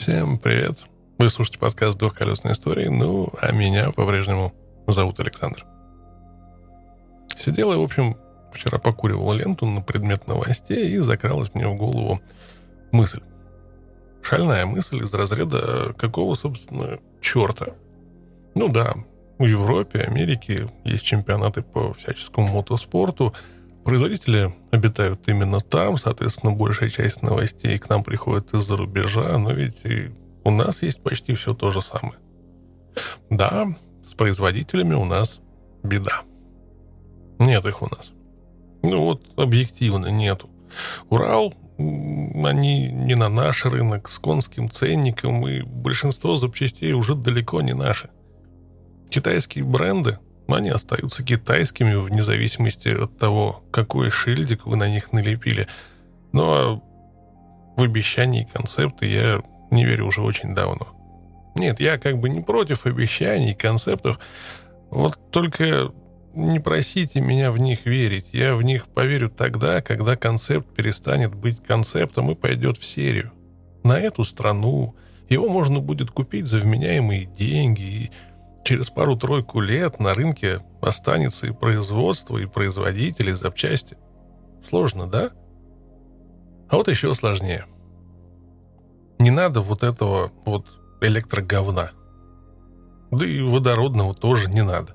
Всем привет. Вы слушаете подкаст «Двухколесные истории», ну, а меня по-прежнему зовут Александр. Сидел я, в общем, вчера покуривал ленту на предмет новостей, и закралась мне в голову мысль. Шальная мысль из разряда какого, собственно, черта. Ну да, в Европе, Америке есть чемпионаты по всяческому мотоспорту, Производители обитают именно там, соответственно, большая часть новостей к нам приходит из-за рубежа, но ведь и у нас есть почти все то же самое. Да, с производителями у нас беда. Нет их у нас. Ну вот, объективно нету. Урал, они не на наш рынок, с конским ценником, и большинство запчастей уже далеко не наши. Китайские бренды они остаются китайскими вне зависимости от того, какой шильдик вы на них налепили. Но в обещания и концепты я не верю уже очень давно. Нет, я как бы не против обещаний и концептов, вот только не просите меня в них верить. Я в них поверю тогда, когда концепт перестанет быть концептом и пойдет в серию. На эту страну его можно будет купить за вменяемые деньги и через пару-тройку лет на рынке останется и производство, и производители, и запчасти. Сложно, да? А вот еще сложнее. Не надо вот этого вот электроговна. Да и водородного тоже не надо.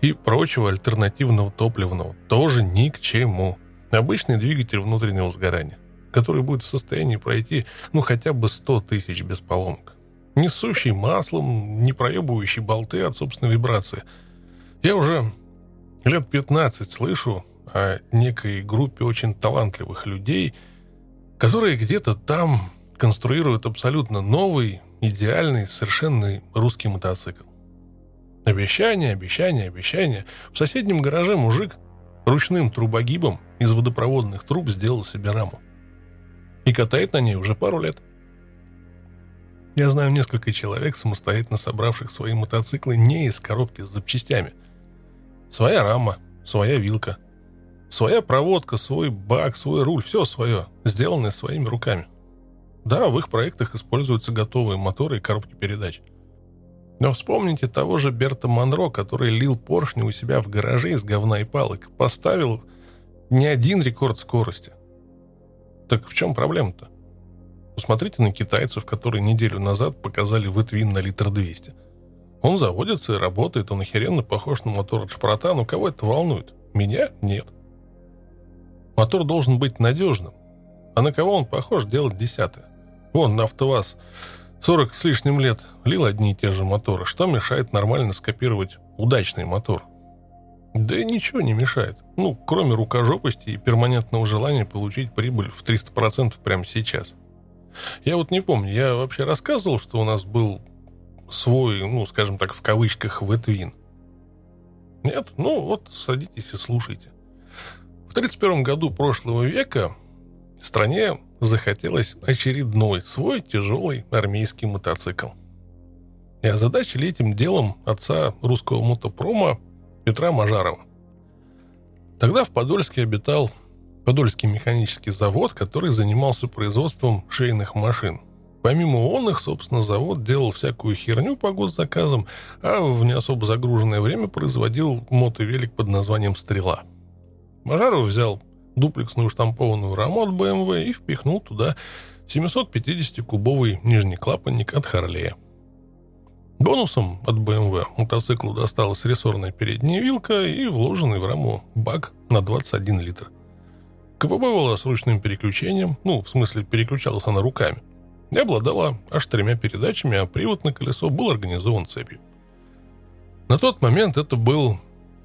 И прочего альтернативного топливного тоже ни к чему. Обычный двигатель внутреннего сгорания, который будет в состоянии пройти ну хотя бы 100 тысяч без поломок несущий маслом, не проебывающий болты от собственной вибрации. Я уже лет 15 слышу о некой группе очень талантливых людей, которые где-то там конструируют абсолютно новый, идеальный, совершенно русский мотоцикл. Обещание, обещание, обещание. В соседнем гараже мужик ручным трубогибом из водопроводных труб сделал себе раму. И катает на ней уже пару лет – я знаю несколько человек, самостоятельно собравших свои мотоциклы не из коробки с запчастями. Своя рама, своя вилка, своя проводка, свой бак, свой руль, все свое, сделанное своими руками. Да, в их проектах используются готовые моторы и коробки передач. Но вспомните того же Берта Монро, который лил поршни у себя в гараже из говна и палок, поставил не один рекорд скорости. Так в чем проблема-то? Посмотрите на китайцев, которые неделю назад показали вытвин на литр 200. Он заводится и работает, он охеренно похож на мотор от шпрота, но кого это волнует? Меня? Нет. Мотор должен быть надежным. А на кого он похож, делать десятое. Вон, на АвтоВАЗ 40 с лишним лет лил одни и те же моторы. Что мешает нормально скопировать удачный мотор? Да и ничего не мешает. Ну, кроме рукожопости и перманентного желания получить прибыль в 300% прямо сейчас – я вот не помню, я вообще рассказывал, что у нас был свой, ну, скажем так, в кавычках, ветвин. Нет? Ну, вот садитесь и слушайте. В 1931 году прошлого века стране захотелось очередной свой тяжелый армейский мотоцикл. И озадачили этим делом отца русского мотопрома Петра Мажарова. Тогда в Подольске обитал Подольский механический завод, который занимался производством швейных машин. Помимо он их, собственно, завод делал всякую херню по госзаказам, а в не особо загруженное время производил мотовелик под названием «Стрела». Мажаров взял дуплексную штампованную раму от BMW и впихнул туда 750-кубовый нижний клапанник от Харлея. Бонусом от BMW мотоциклу досталась рессорная передняя вилка и вложенный в раму бак на 21 литр – КПП была с ручным переключением, ну, в смысле, переключалась она руками, и обладала аж тремя передачами, а привод на колесо был организован цепью. На тот момент это был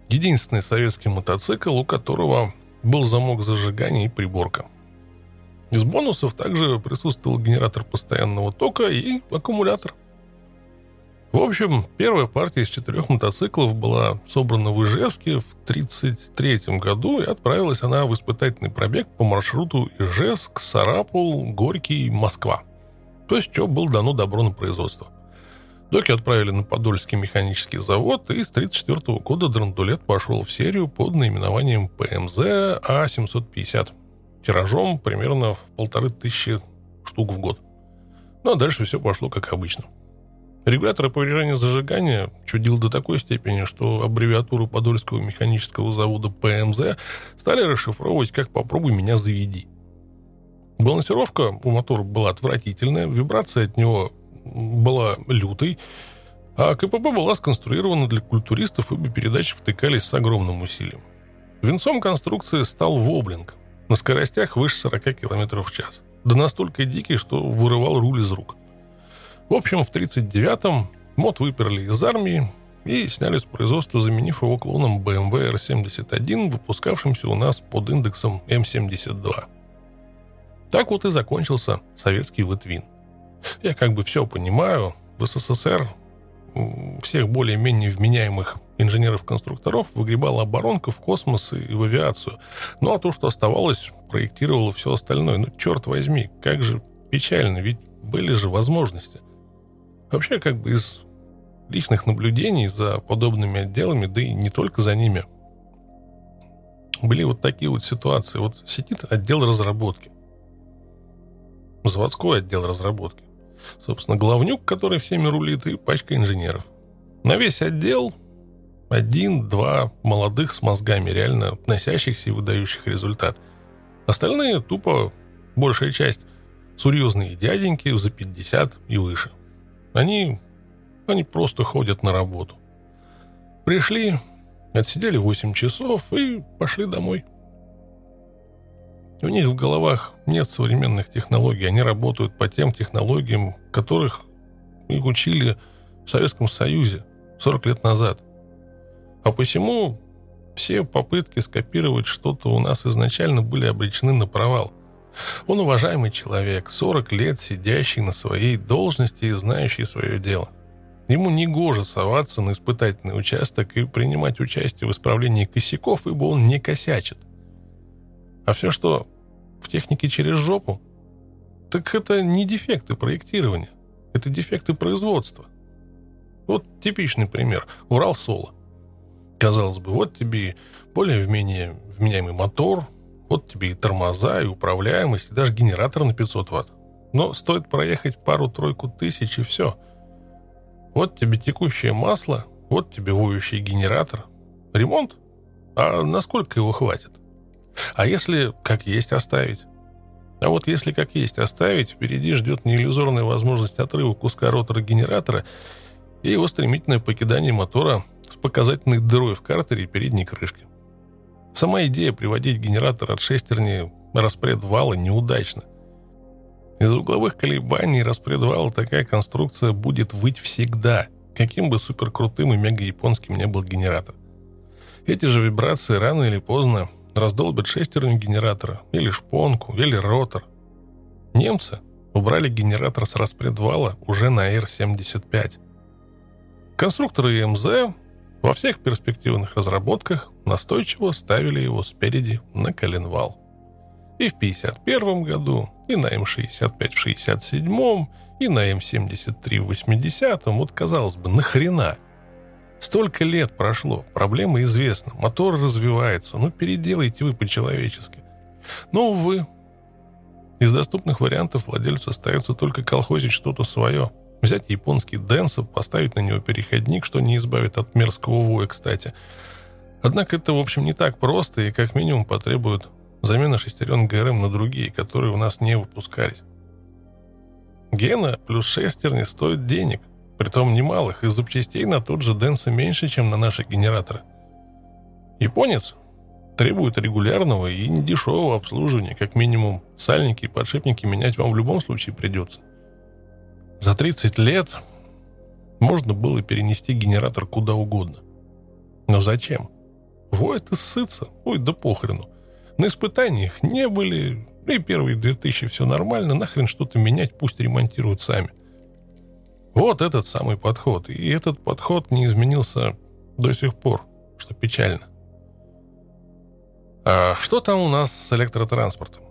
единственный советский мотоцикл, у которого был замок зажигания и приборка. Из бонусов также присутствовал генератор постоянного тока и аккумулятор – в общем, первая партия из четырех мотоциклов была собрана в Ижевске в 1933 году, и отправилась она в испытательный пробег по маршруту Ижевск, Сарапул, Горький, Москва. То есть, что было дано добро на производство. Доки отправили на Подольский механический завод, и с 1934 года драндулет пошел в серию под наименованием ПМЗ А750. Тиражом примерно в полторы тысячи штук в год. Ну а дальше все пошло как обычно. Регулятор оповержения зажигания чудил до такой степени, что аббревиатуру Подольского механического завода ПМЗ стали расшифровывать как «попробуй меня заведи». Балансировка у мотора была отвратительная, вибрация от него была лютой, а КПП была сконструирована для культуристов, ибо передачи втыкались с огромным усилием. Венцом конструкции стал воблинг на скоростях выше 40 км в час. Да настолько дикий, что вырывал руль из рук. В общем, в 1939-м мод выперли из армии и сняли с производства, заменив его клоном BMW R71, выпускавшимся у нас под индексом M72. Так вот и закончился советский Литвин. Я как бы все понимаю. В СССР всех более-менее вменяемых инженеров-конструкторов выгребала оборонка в космос и в авиацию. Ну а то, что оставалось, проектировало все остальное. Ну, черт возьми, как же печально, ведь были же возможности. Вообще, как бы из личных наблюдений за подобными отделами, да и не только за ними, были вот такие вот ситуации. Вот сидит отдел разработки заводской отдел разработки. Собственно, главнюк, который всеми рулит, и пачка инженеров. На весь отдел один-два молодых с мозгами, реально носящихся и выдающих результат. Остальные тупо, большая часть, серьезные дяденьки за 50 и выше. Они, они просто ходят на работу. Пришли, отсидели 8 часов и пошли домой. У них в головах нет современных технологий. Они работают по тем технологиям, которых их учили в Советском Союзе 40 лет назад. А посему все попытки скопировать что-то у нас изначально были обречены на провал. Он уважаемый человек, 40 лет сидящий на своей должности и знающий свое дело. Ему не гоже соваться на испытательный участок и принимать участие в исправлении косяков, ибо он не косячит. А все, что в технике через жопу, так это не дефекты проектирования, это дефекты производства. Вот типичный пример. Урал-Соло. Казалось бы, вот тебе более-менее вменяемый мотор, вот тебе и тормоза, и управляемость, и даже генератор на 500 ватт. Но стоит проехать пару-тройку тысяч, и все. Вот тебе текущее масло, вот тебе воющий генератор. Ремонт? А насколько его хватит? А если как есть оставить? А вот если как есть оставить, впереди ждет неиллюзорная возможность отрыва куска ротора генератора и его стремительное покидание мотора с показательной дырой в картере и передней крышке. Сама идея приводить генератор от шестерни распред вала неудачна. Из угловых колебаний распред вала такая конструкция будет выть всегда, каким бы суперкрутым и мега-японским не был генератор. Эти же вибрации рано или поздно раздолбят шестерню генератора, или шпонку, или ротор. Немцы убрали генератор с распредвала уже на Р-75. Конструкторы МЗ во всех перспективных разработках настойчиво ставили его спереди на коленвал. И в 51 году, и на М65 в 67 и на М73 в 80 вот казалось бы, нахрена – Столько лет прошло, проблема известна, мотор развивается, ну переделайте вы по-человечески. Но, увы, из доступных вариантов владельцу остается только колхозить что-то свое. Взять японский Денсо, поставить на него переходник, что не избавит от мерзкого воя, кстати. Однако это, в общем, не так просто и как минимум потребует замена шестерен ГРМ на другие, которые у нас не выпускались. Гена плюс шестерни стоит денег – притом немалых, и запчастей на тот же Дэнса меньше, чем на наши генераторы. Японец требует регулярного и недешевого обслуживания, как минимум сальники и подшипники менять вам в любом случае придется. За 30 лет можно было перенести генератор куда угодно. Но зачем? Воет и ссыться. Ой, да похрену. На испытаниях не были, и первые 2000 все нормально, нахрен что-то менять, пусть ремонтируют сами. Вот этот самый подход. И этот подход не изменился до сих пор, что печально. А что там у нас с электротранспортом?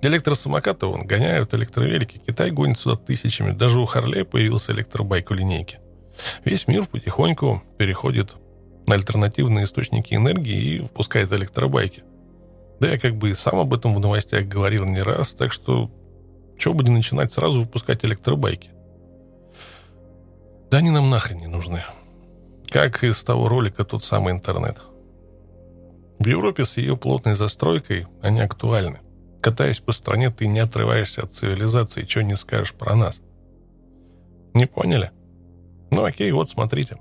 Электросамокаты вон гоняют, электровелики. Китай гонит сюда тысячами. Даже у Харлей появился электробайк в линейке. Весь мир потихоньку переходит на альтернативные источники энергии и выпускает электробайки. Да я как бы и сам об этом в новостях говорил не раз, так что Чего бы не начинать сразу выпускать электробайки? Да они нам нахрен не нужны. Как из того ролика тот самый интернет. В Европе с ее плотной застройкой они актуальны. Катаясь по стране, ты не отрываешься от цивилизации, что не скажешь про нас. Не поняли? Ну окей, вот смотрите.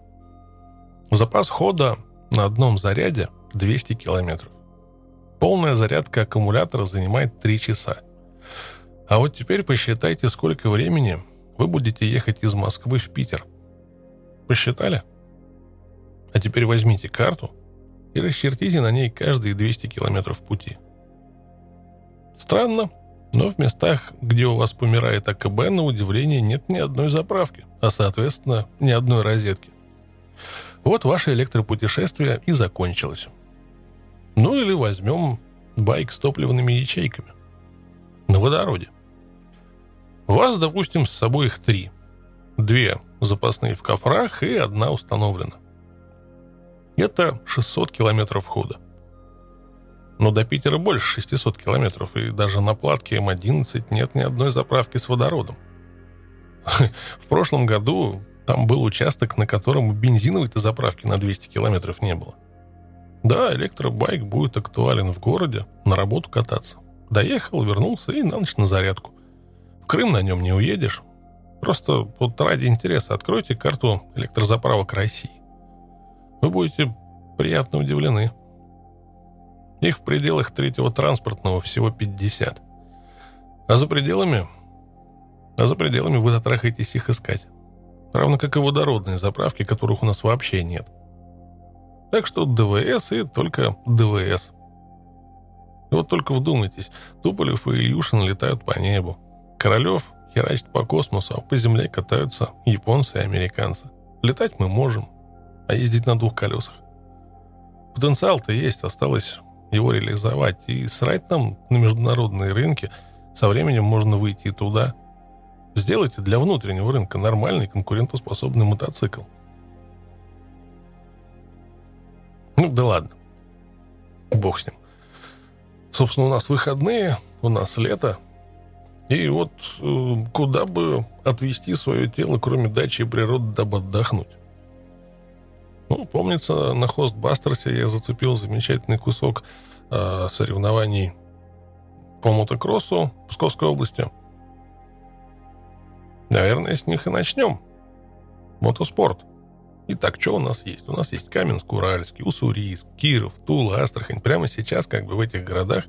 Запас хода на одном заряде 200 километров. Полная зарядка аккумулятора занимает 3 часа. А вот теперь посчитайте, сколько времени вы будете ехать из Москвы в Питер. Посчитали? А теперь возьмите карту и расчертите на ней каждые 200 километров пути. Странно, но в местах, где у вас помирает АКБ, на удивление нет ни одной заправки, а соответственно ни одной розетки. Вот ваше электропутешествие и закончилось. Ну или возьмем байк с топливными ячейками. На водороде. У вас, допустим, с собой их три. Две запасные в кофрах и одна установлена. Это 600 километров хода. Но до Питера больше 600 километров, и даже на платке М11 нет ни одной заправки с водородом. В прошлом году там был участок, на котором бензиновой-то заправки на 200 километров не было. Да, электробайк будет актуален в городе, на работу кататься. Доехал, вернулся и на ночь на зарядку. В Крым на нем не уедешь. Просто вот ради интереса откройте карту электрозаправок России. Вы будете приятно удивлены. Их в пределах третьего транспортного всего 50. А за пределами... А за пределами вы затрахаетесь их искать. Равно как и водородные заправки, которых у нас вообще нет. Так что ДВС и только ДВС. И вот только вдумайтесь, Туполев и Ильюшин летают по небу. Королев херачит по космосу, а по земле катаются японцы и американцы. Летать мы можем, а ездить на двух колесах. Потенциал-то есть, осталось его реализовать. И срать нам на международные рынки со временем можно выйти и туда. Сделайте для внутреннего рынка нормальный конкурентоспособный мотоцикл. Ну да ладно. Бог с ним. Собственно, у нас выходные, у нас лето. И вот э, куда бы отвести свое тело, кроме дачи и природы, дабы отдохнуть? Ну, помнится, на Хостбастерсе я зацепил замечательный кусок э, соревнований по мотокроссу Псковской области. Наверное, с них и начнем. Мотоспорт. Итак, что у нас есть? У нас есть Каменск, Уральский, Уссурийск, Киров, Тула, Астрахань. Прямо сейчас, как бы в этих городах,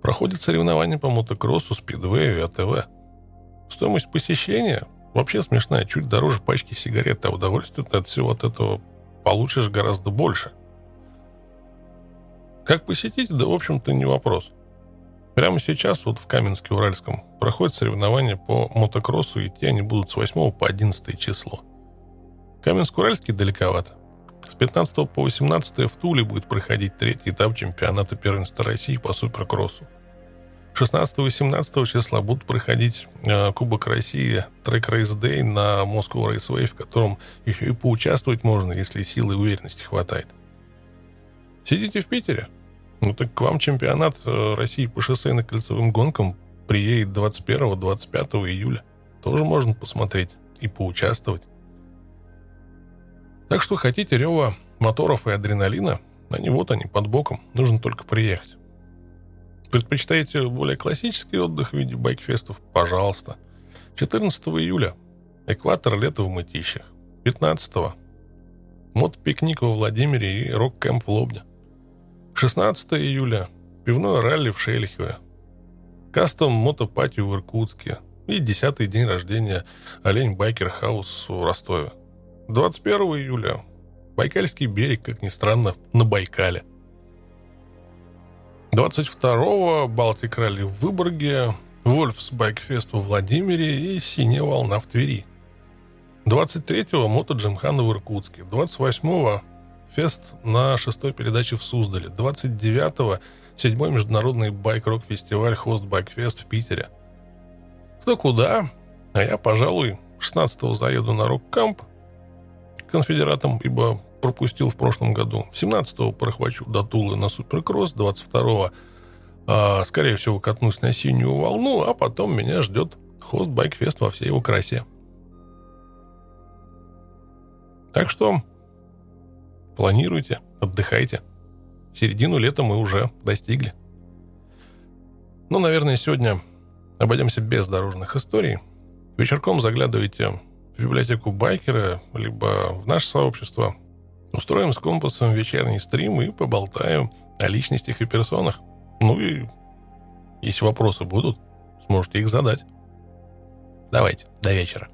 проходят соревнования по мотокроссу, спидвею и АТВ. Стоимость посещения вообще смешная, чуть дороже пачки сигарет, а удовольствие от всего от этого получишь гораздо больше. Как посетить, да, в общем-то, не вопрос. Прямо сейчас, вот в Каменске-Уральском, проходят соревнования по мотокроссу, и те они будут с 8 по 11 число. Каменск-Уральский далековато. С 15 по 18 в Туле будет проходить третий этап чемпионата первенства России по суперкроссу. 16-18 числа будут проходить э, Кубок России Трек Рейс Day на Moscow Raceway, в котором еще и поучаствовать можно, если силы и уверенности хватает. Сидите в Питере? Ну так к вам чемпионат э, России по шоссейно-кольцевым гонкам приедет 21-25 июля. Тоже можно посмотреть и поучаствовать. Так что хотите рева моторов и адреналина, они вот они, под боком, нужно только приехать. Предпочитаете более классический отдых в виде байкфестов? Пожалуйста. 14 июля. Экватор лета в Мытищах. 15 мотопикник во Владимире и рок-кэмп в Лобне. 16 июля. Пивное ралли в Шелихове. Custom Moto Party в Иркутске. И 10 день рождения Олень Biker House в Ростове. 21 июля. Байкальский берег, как ни странно, на Байкале. 22-го Балтик Ралли в Выборге, Вольфс Байкфест во Владимире и Синяя волна в Твери. 23-го Мото Джимхана в Иркутске. 28-го Фест на шестой передаче в Суздале. 29-го седьмой международный байк-рок фестиваль Хост Байкфест в Питере. Кто куда, а я, пожалуй, 16-го заеду на рок-камп конфедератом, ибо пропустил в прошлом году. 17-го прохвачу до Тулы на Суперкросс, 22-го А, скорее всего, катнусь на синюю волну, а потом меня ждет хост Байкфест во всей его красе. Так что планируйте, отдыхайте. Середину лета мы уже достигли. Ну, наверное, сегодня обойдемся без дорожных историй. Вечерком заглядывайте в библиотеку байкера, либо в наше сообщество. Устроим с компасом вечерний стрим и поболтаем о личностях и персонах. Ну и если вопросы будут, сможете их задать. Давайте, до вечера.